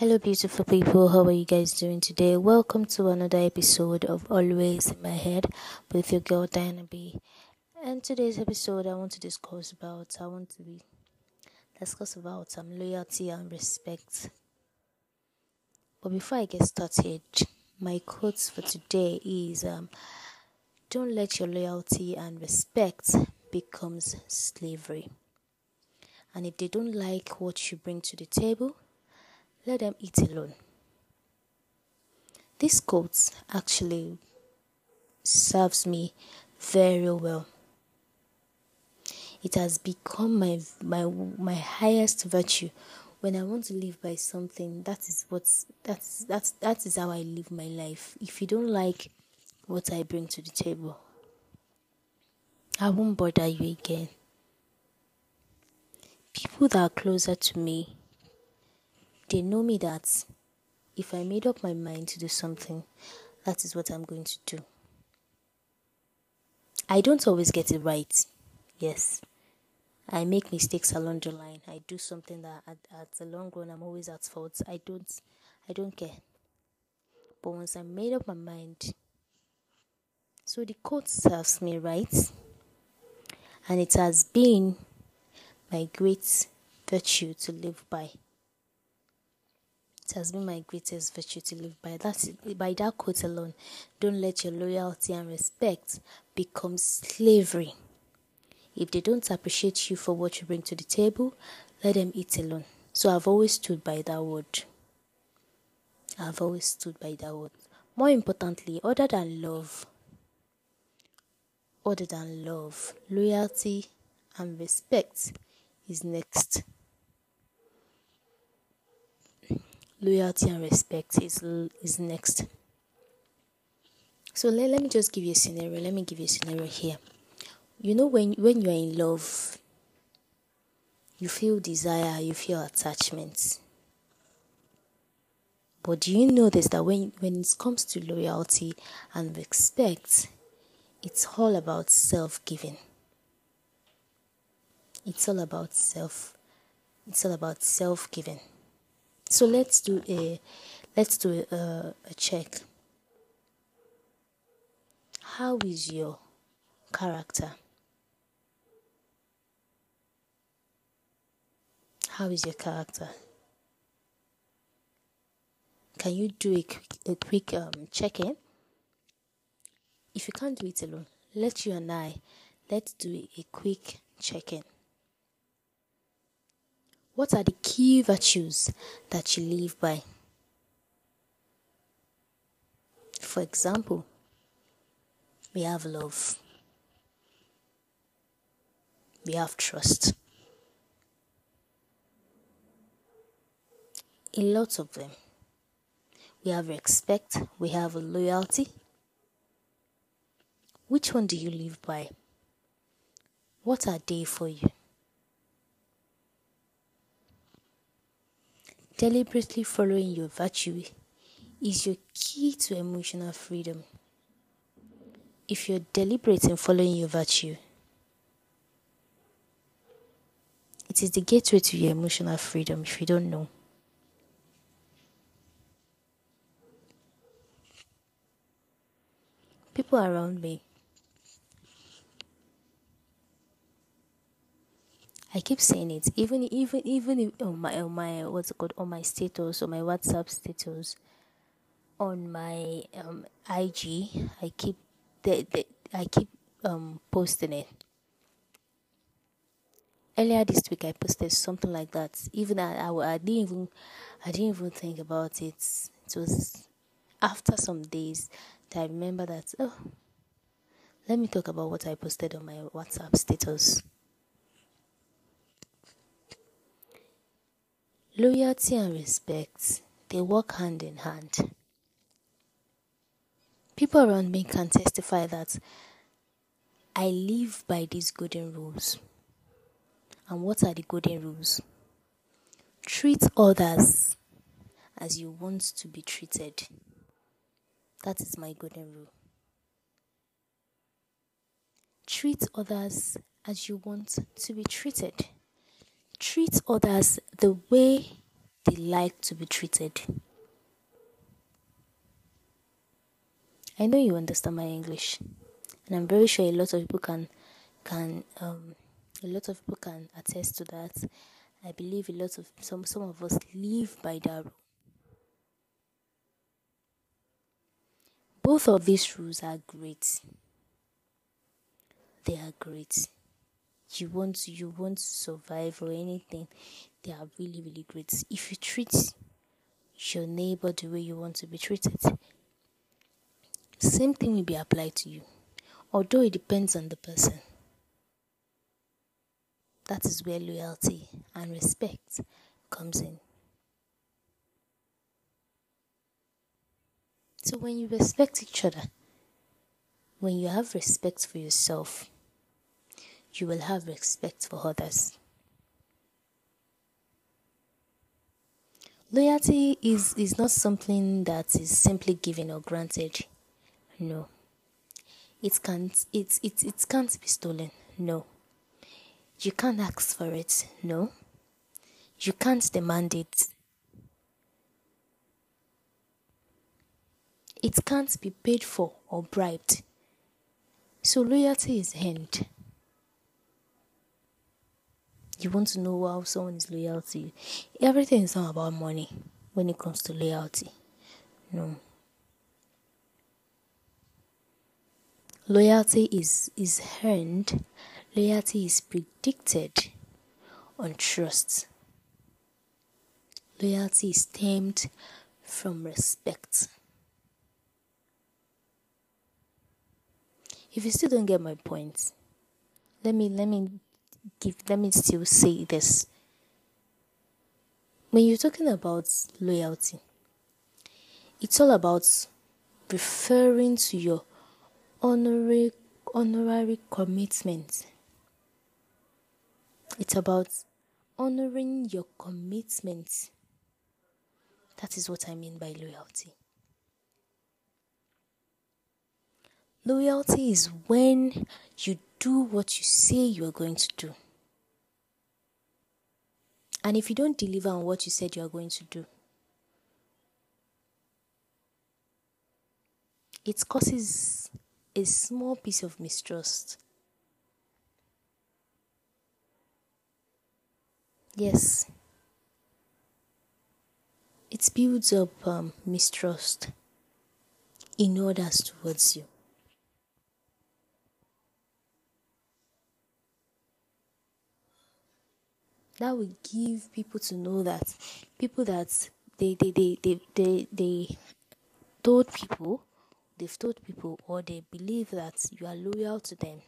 Hello, beautiful people. How are you guys doing today? Welcome to another episode of Always in My Head with your girl Diana B. And today's episode, I want to discuss about. I want to be discuss about um, loyalty and respect. But before I get started, my quotes for today is um, "Don't let your loyalty and respect becomes slavery." And if they don't like what you bring to the table, let them eat alone. This quote actually serves me very well. It has become my my my highest virtue. When I want to live by something, that is what that's that's that is how I live my life. If you don't like what I bring to the table, I won't bother you again. People that are closer to me they know me that if I made up my mind to do something, that is what I'm going to do. I don't always get it right. Yes. I make mistakes along the line. I do something that at, at the long run I'm always at fault. I don't I don't care. But once I made up my mind, so the quote serves me right, and it has been my great virtue to live by. Has been my greatest virtue to live by. That by that quote alone, don't let your loyalty and respect become slavery. If they don't appreciate you for what you bring to the table, let them eat alone. So I've always stood by that word. I've always stood by that word. More importantly, other than love, other than love, loyalty and respect is next. Loyalty and respect is is next. So let, let me just give you a scenario. Let me give you a scenario here. You know when when you're in love, you feel desire, you feel attachment. But do you notice that when when it comes to loyalty and respect, it's all about self-giving. It's all about self it's all about self-giving. So let's do a let's do a, a check. How is your character? How is your character? Can you do a quick, a quick um, check in? If you can't do it alone, let you and I let's do a quick check in. What are the key virtues that you live by? For example, we have love, we have trust. A lot of them. We have respect, we have loyalty. Which one do you live by? What are they for you? Deliberately following your virtue is your key to emotional freedom. If you're deliberate in following your virtue, it is the gateway to your emotional freedom if you don't know. People around me I keep saying it, even even even if, on my on my what's it called on my status on my WhatsApp status, on my um IG, I keep the, the I keep um posting it. Earlier this week, I posted something like that. Even I, I, I didn't even I didn't even think about it. It was after some days that I remember that oh, let me talk about what I posted on my WhatsApp status. Loyalty and respect, they work hand in hand. People around me can testify that I live by these golden rules. And what are the golden rules? Treat others as you want to be treated. That is my golden rule. Treat others as you want to be treated treat others the way they like to be treated. I know you understand my English, and I'm very sure a lot of people can can um a lot of people can attest to that. I believe a lot of some some of us live by that rule. Both of these rules are great. They are great. You want you want to survive or anything, they are really really great. If you treat your neighbor the way you want to be treated, same thing will be applied to you. Although it depends on the person. That is where loyalty and respect comes in. So when you respect each other, when you have respect for yourself, you will have respect for others. Loyalty is, is not something that is simply given or granted. No. It can't it, it, it can't be stolen. No. You can't ask for it. No. You can't demand it. It can't be paid for or bribed. So loyalty is earned. You want to know how someone is loyal to you. Everything is not about money when it comes to loyalty. No. Loyalty is, is earned Loyalty is predicted on trust. Loyalty is stemmed from respect. If you still don't get my point, let me let me give let me still say this. When you're talking about loyalty, it's all about referring to your honorary honorary commitment it's about honoring your commitment. That is what I mean by loyalty. Loyalty is when you do what you say you are going to do. And if you don't deliver on what you said you are going to do, it causes a small piece of mistrust Yes. It builds up um, mistrust in others towards you. That will give people to know that people that they they they they they, they told people they've told people or they believe that you are loyal to them.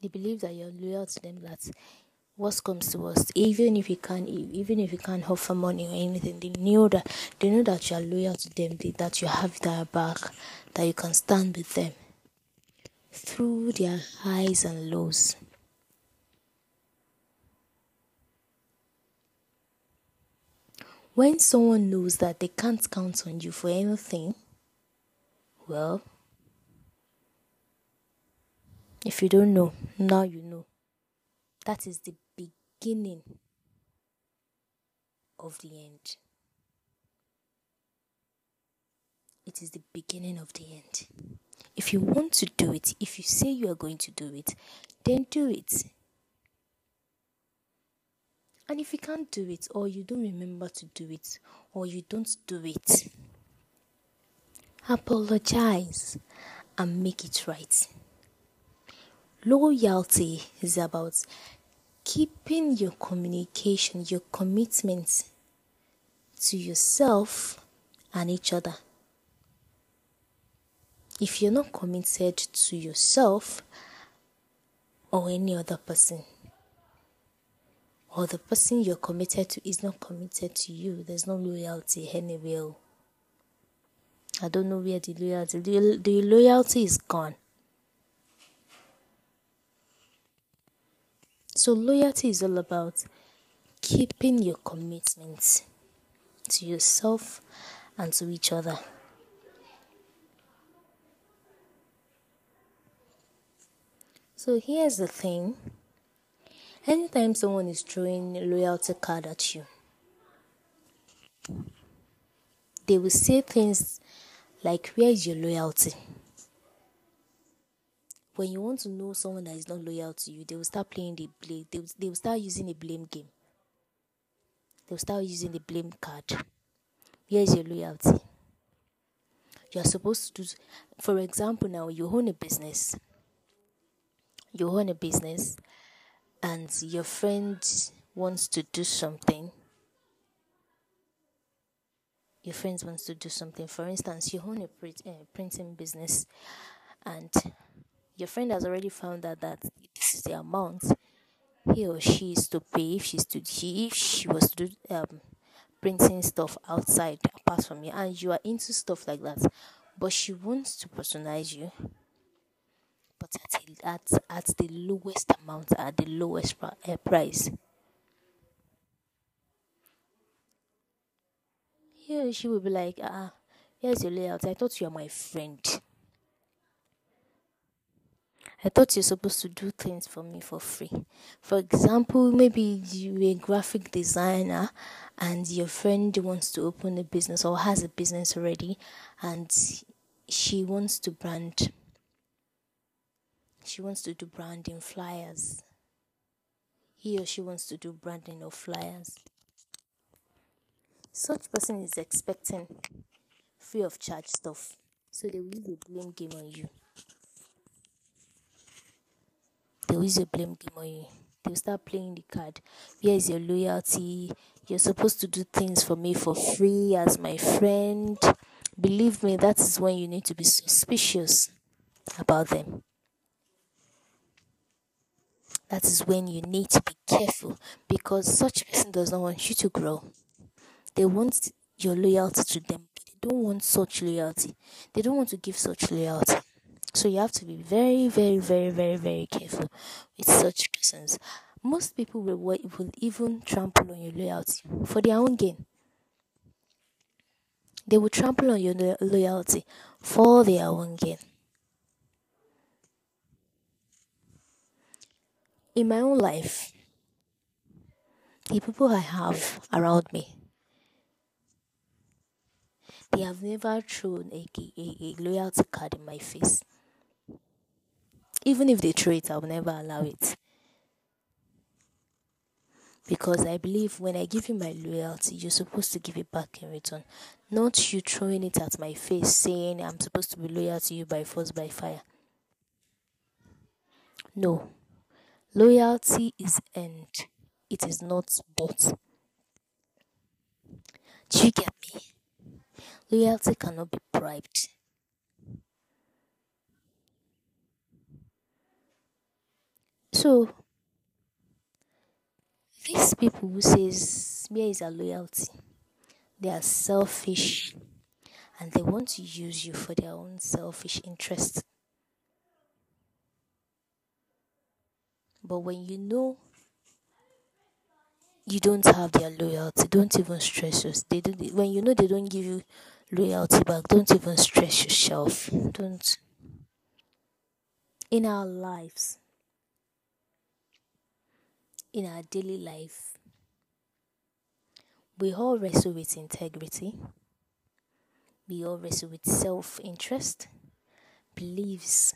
They believe that you're loyal to them that worst comes to worst even if you can't even if you can't offer money or anything they know that they know that you are loyal to them that you have their back that you can stand with them through their highs and lows when someone knows that they can't count on you for anything well if you don't know, now you know. That is the beginning of the end. It is the beginning of the end. If you want to do it, if you say you are going to do it, then do it. And if you can't do it, or you don't remember to do it, or you don't do it, apologize and make it right. Loyalty is about keeping your communication, your commitment to yourself and each other. If you're not committed to yourself or any other person, or the person you're committed to is not committed to you, there's no loyalty anywhere. I don't know where the loyalty, the, the loyalty is gone. So, loyalty is all about keeping your commitments to yourself and to each other. So, here's the thing Anytime someone is throwing a loyalty card at you, they will say things like, Where is your loyalty? When you want to know someone that is not loyal to you, they will start playing the blame, they will, they will start using a blame game. They will start using the blame card. Where is your loyalty? You are supposed to do, for example, now you own a business. You own a business, and your friend wants to do something your friend wants to do something. For instance you own a print, uh, printing business and your friend has already found out that this is the amount he or she is to pay if she's to she if she was to do um, printing stuff outside apart from you and you are into stuff like that but she wants to personalize you but at, a, at, at the lowest amount at the lowest uh, price Yeah, she will be like, ah, here's your layout. I thought you are my friend. I thought you're supposed to do things for me for free. For example, maybe you're a graphic designer and your friend wants to open a business or has a business already and she wants to brand she wants to do branding flyers. He or she wants to do branding of flyers. Such person is expecting free of charge stuff. So they will use a blame game on you. They will use a blame game on you. They'll start playing the card. Where is your loyalty. You're supposed to do things for me for free as my friend. Believe me that is when you need to be suspicious about them that is when you need to be careful because such person does not want you to grow they want your loyalty to them, but they don't want such loyalty. They don't want to give such loyalty. So you have to be very, very, very, very, very careful with such persons. Most people will, will even trample on your loyalty for their own gain. They will trample on your loyalty for their own gain. In my own life, the people I have around me, they have never thrown a, a, a loyalty card in my face. Even if they throw it, I will never allow it. Because I believe when I give you my loyalty, you're supposed to give it back in return. Not you throwing it at my face saying I'm supposed to be loyal to you by force, by fire. No. Loyalty is earned, it is not bought. Do you get me? Loyalty cannot be bribed. So these people who says is our loyalty? They are selfish and they want to use you for their own selfish interest. But when you know you don't have their loyalty, don't even stress us. They do when you know they don't give you loyalty back. Don't even stress yourself. Don't. In our lives, in our daily life, we all wrestle with integrity. We all wrestle with self interest, beliefs,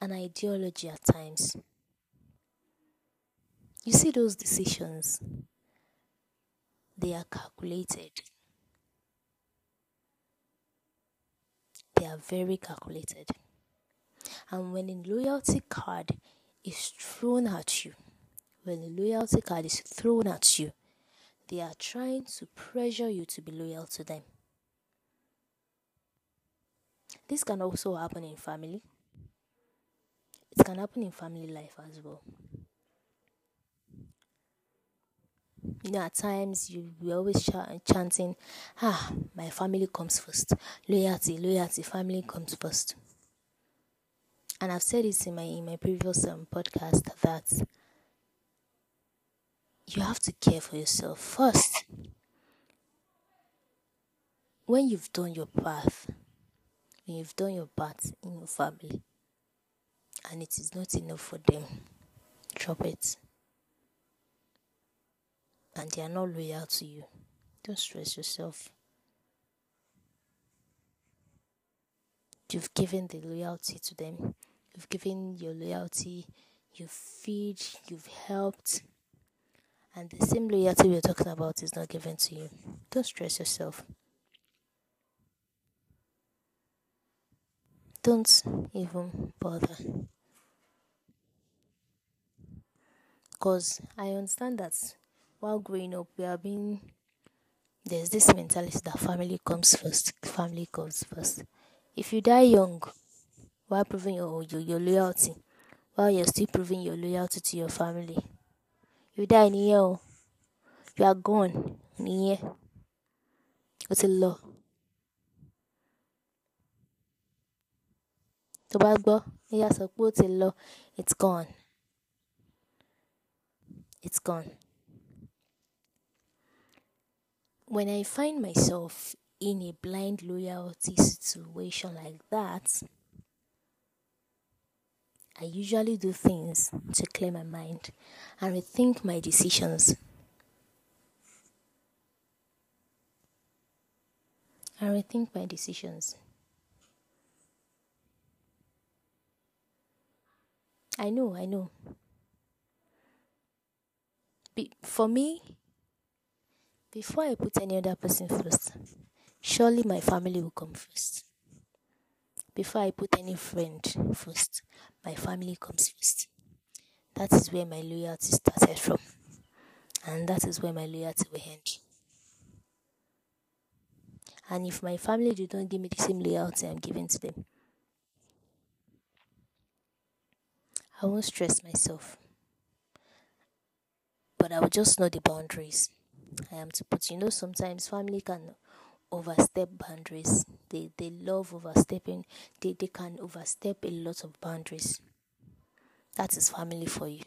and ideology at times. You see those decisions, they are calculated they are very calculated. And when a loyalty card is thrown at you, when a loyalty card is thrown at you, they are trying to pressure you to be loyal to them. This can also happen in family. It can happen in family life as well. You know, at times you we always ch- chanting, ah, my family comes first. Loyalty, loyalty, family comes first. And I've said this in my in my previous um, podcast that you have to care for yourself first. When you've done your path, when you've done your part in your family, and it is not enough for them, drop it and they are not loyal to you, don't stress yourself. You've given the loyalty to them, you've given your loyalty, you've feed, you've helped, and the same loyalty we're talking about is not given to you. Don't stress yourself. Don't even bother. Because I understand that while growing up, we are being there's this mentality that family comes first. Family comes first. If you die young while proving your, your, your loyalty, while you're still proving your loyalty to your family, you die in here. Oh. You are gone in here. It's a law. tó bá gbọ́ it's gone it's gone. When I find myself in a blind loyalty situation like that, I usually do things to clear my mind and rethink my decisions. And rethink my decisions. I know, I know. Be- for me, before I put any other person first, surely my family will come first. Before I put any friend first, my family comes first. That is where my loyalty started from. And that is where my loyalty will end. And if my family do not give me the same loyalty I'm giving to them, I won't stress myself. But I will just know the boundaries I am to put. You know, sometimes family can overstep boundaries. They they love overstepping. They they can overstep a lot of boundaries. That is family for you.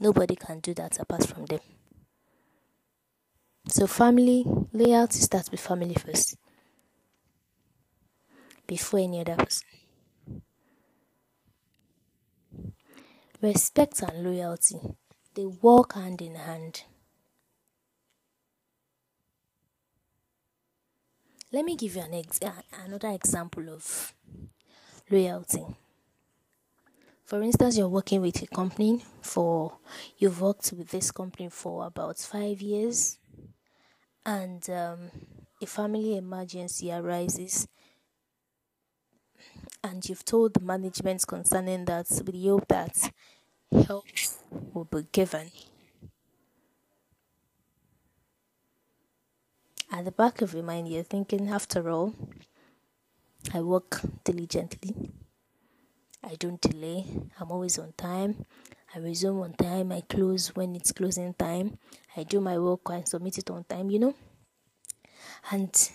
Nobody can do that apart from them. So family loyalty starts with family first. Before any other person. Respect and loyalty, they walk hand in hand. Let me give you an ex- another example of loyalty. For instance, you're working with a company for you've worked with this company for about five years, and um, a family emergency arises, and you've told the management concerning that with the hope that help will be given. At the back of your mind, you're thinking, after all, I work diligently. I don't delay. I'm always on time. I resume on time. I close when it's closing time. I do my work and submit it on time, you know. And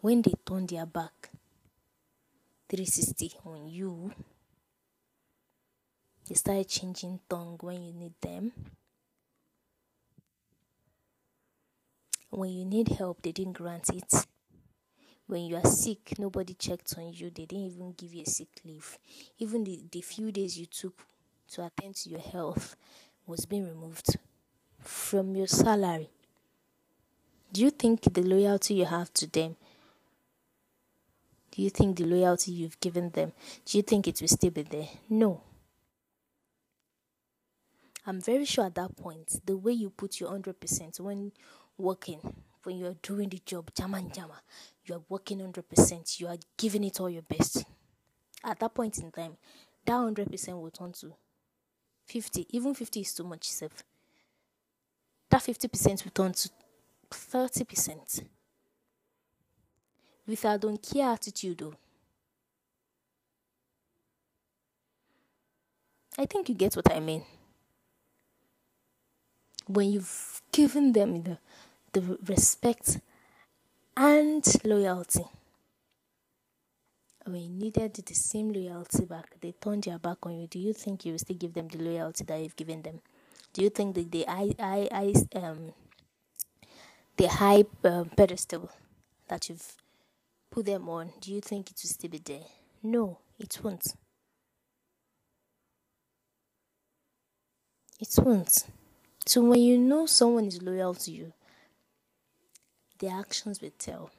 when they turn their back 360 on you, they start changing tongue when you need them. When you need help, they didn't grant it. When you are sick, nobody checked on you. They didn't even give you a sick leave. Even the, the few days you took to attend to your health was being removed from your salary. Do you think the loyalty you have to them? Do you think the loyalty you've given them? Do you think it will still be there? No. I'm very sure at that point, the way you put your 100% when working, when you're doing the job, jama and jama, you are working 100%, you are giving it all your best. At that point in time, that 100% will turn to 50. Even 50 is too much, self. That 50% will turn to 30%. With a don't care attitude, though. I think you get what I mean when you've given them the, the respect and loyalty. When you needed the same loyalty back, they turned their back on you. Do you think you will still give them the loyalty that you've given them? Do you think that the I I I um the high um, pedestal that you've put them on, do you think it will still be there? No, it won't. It won't. So when you know someone is loyal to you, their actions will tell.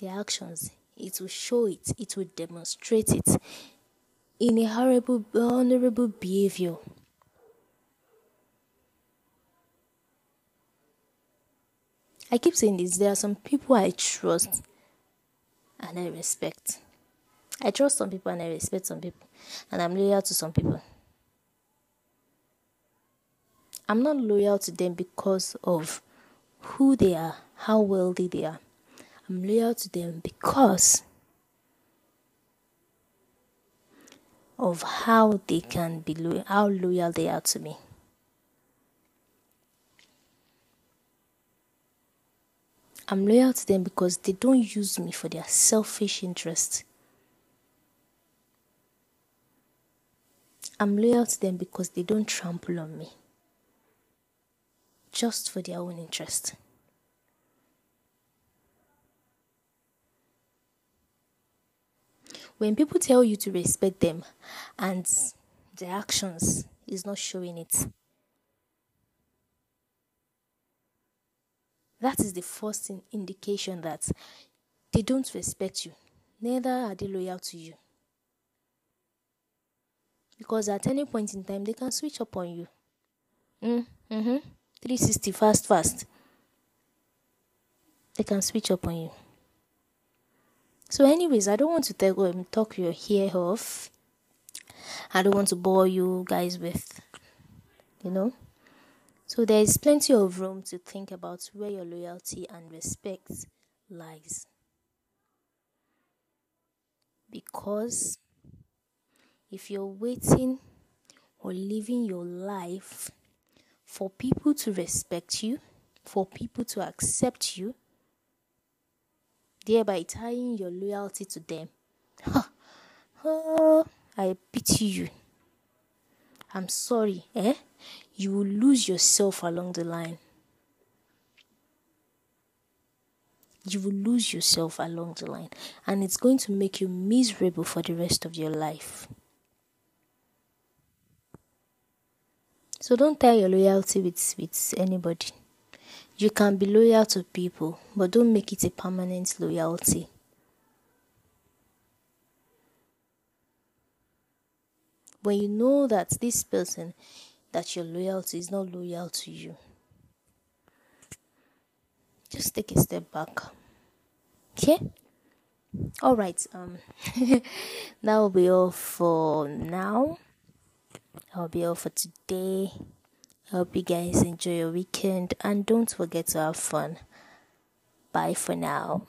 Their actions, it will show it, it will demonstrate it in a horrible, honorable behavior. I keep saying this there are some people I trust and I respect. I trust some people and I respect some people, and I'm loyal to some people. I'm not loyal to them because of who they are, how wealthy they are. I'm loyal to them because of how they can be loyal, how loyal they are to me. I'm loyal to them because they don't use me for their selfish interest. I'm loyal to them because they don't trample on me just for their own interest. When people tell you to respect them and their actions is not showing it, That is the first indication that they don't respect you, neither are they loyal to you. Because at any point in time, they can switch up on you. Mm, mm-hmm. 360 fast, fast. They can switch up on you. So, anyways, I don't want to talk, um, talk your hair off. I don't want to bore you guys with, you know, so there is plenty of room to think about where your loyalty and respect lies. Because if you're waiting or living your life for people to respect you, for people to accept you, thereby tying your loyalty to them, I pity you. I'm sorry, eh? You will lose yourself along the line. You will lose yourself along the line, and it's going to make you miserable for the rest of your life. So don't tie your loyalty with, with anybody. You can be loyal to people, but don't make it a permanent loyalty. when you know that this person that you're loyal to is not loyal to you, just take a step back. Okay? All right. Um, that will be all for now. That'll be all for today. I hope you guys enjoy your weekend and don't forget to have fun. Bye for now.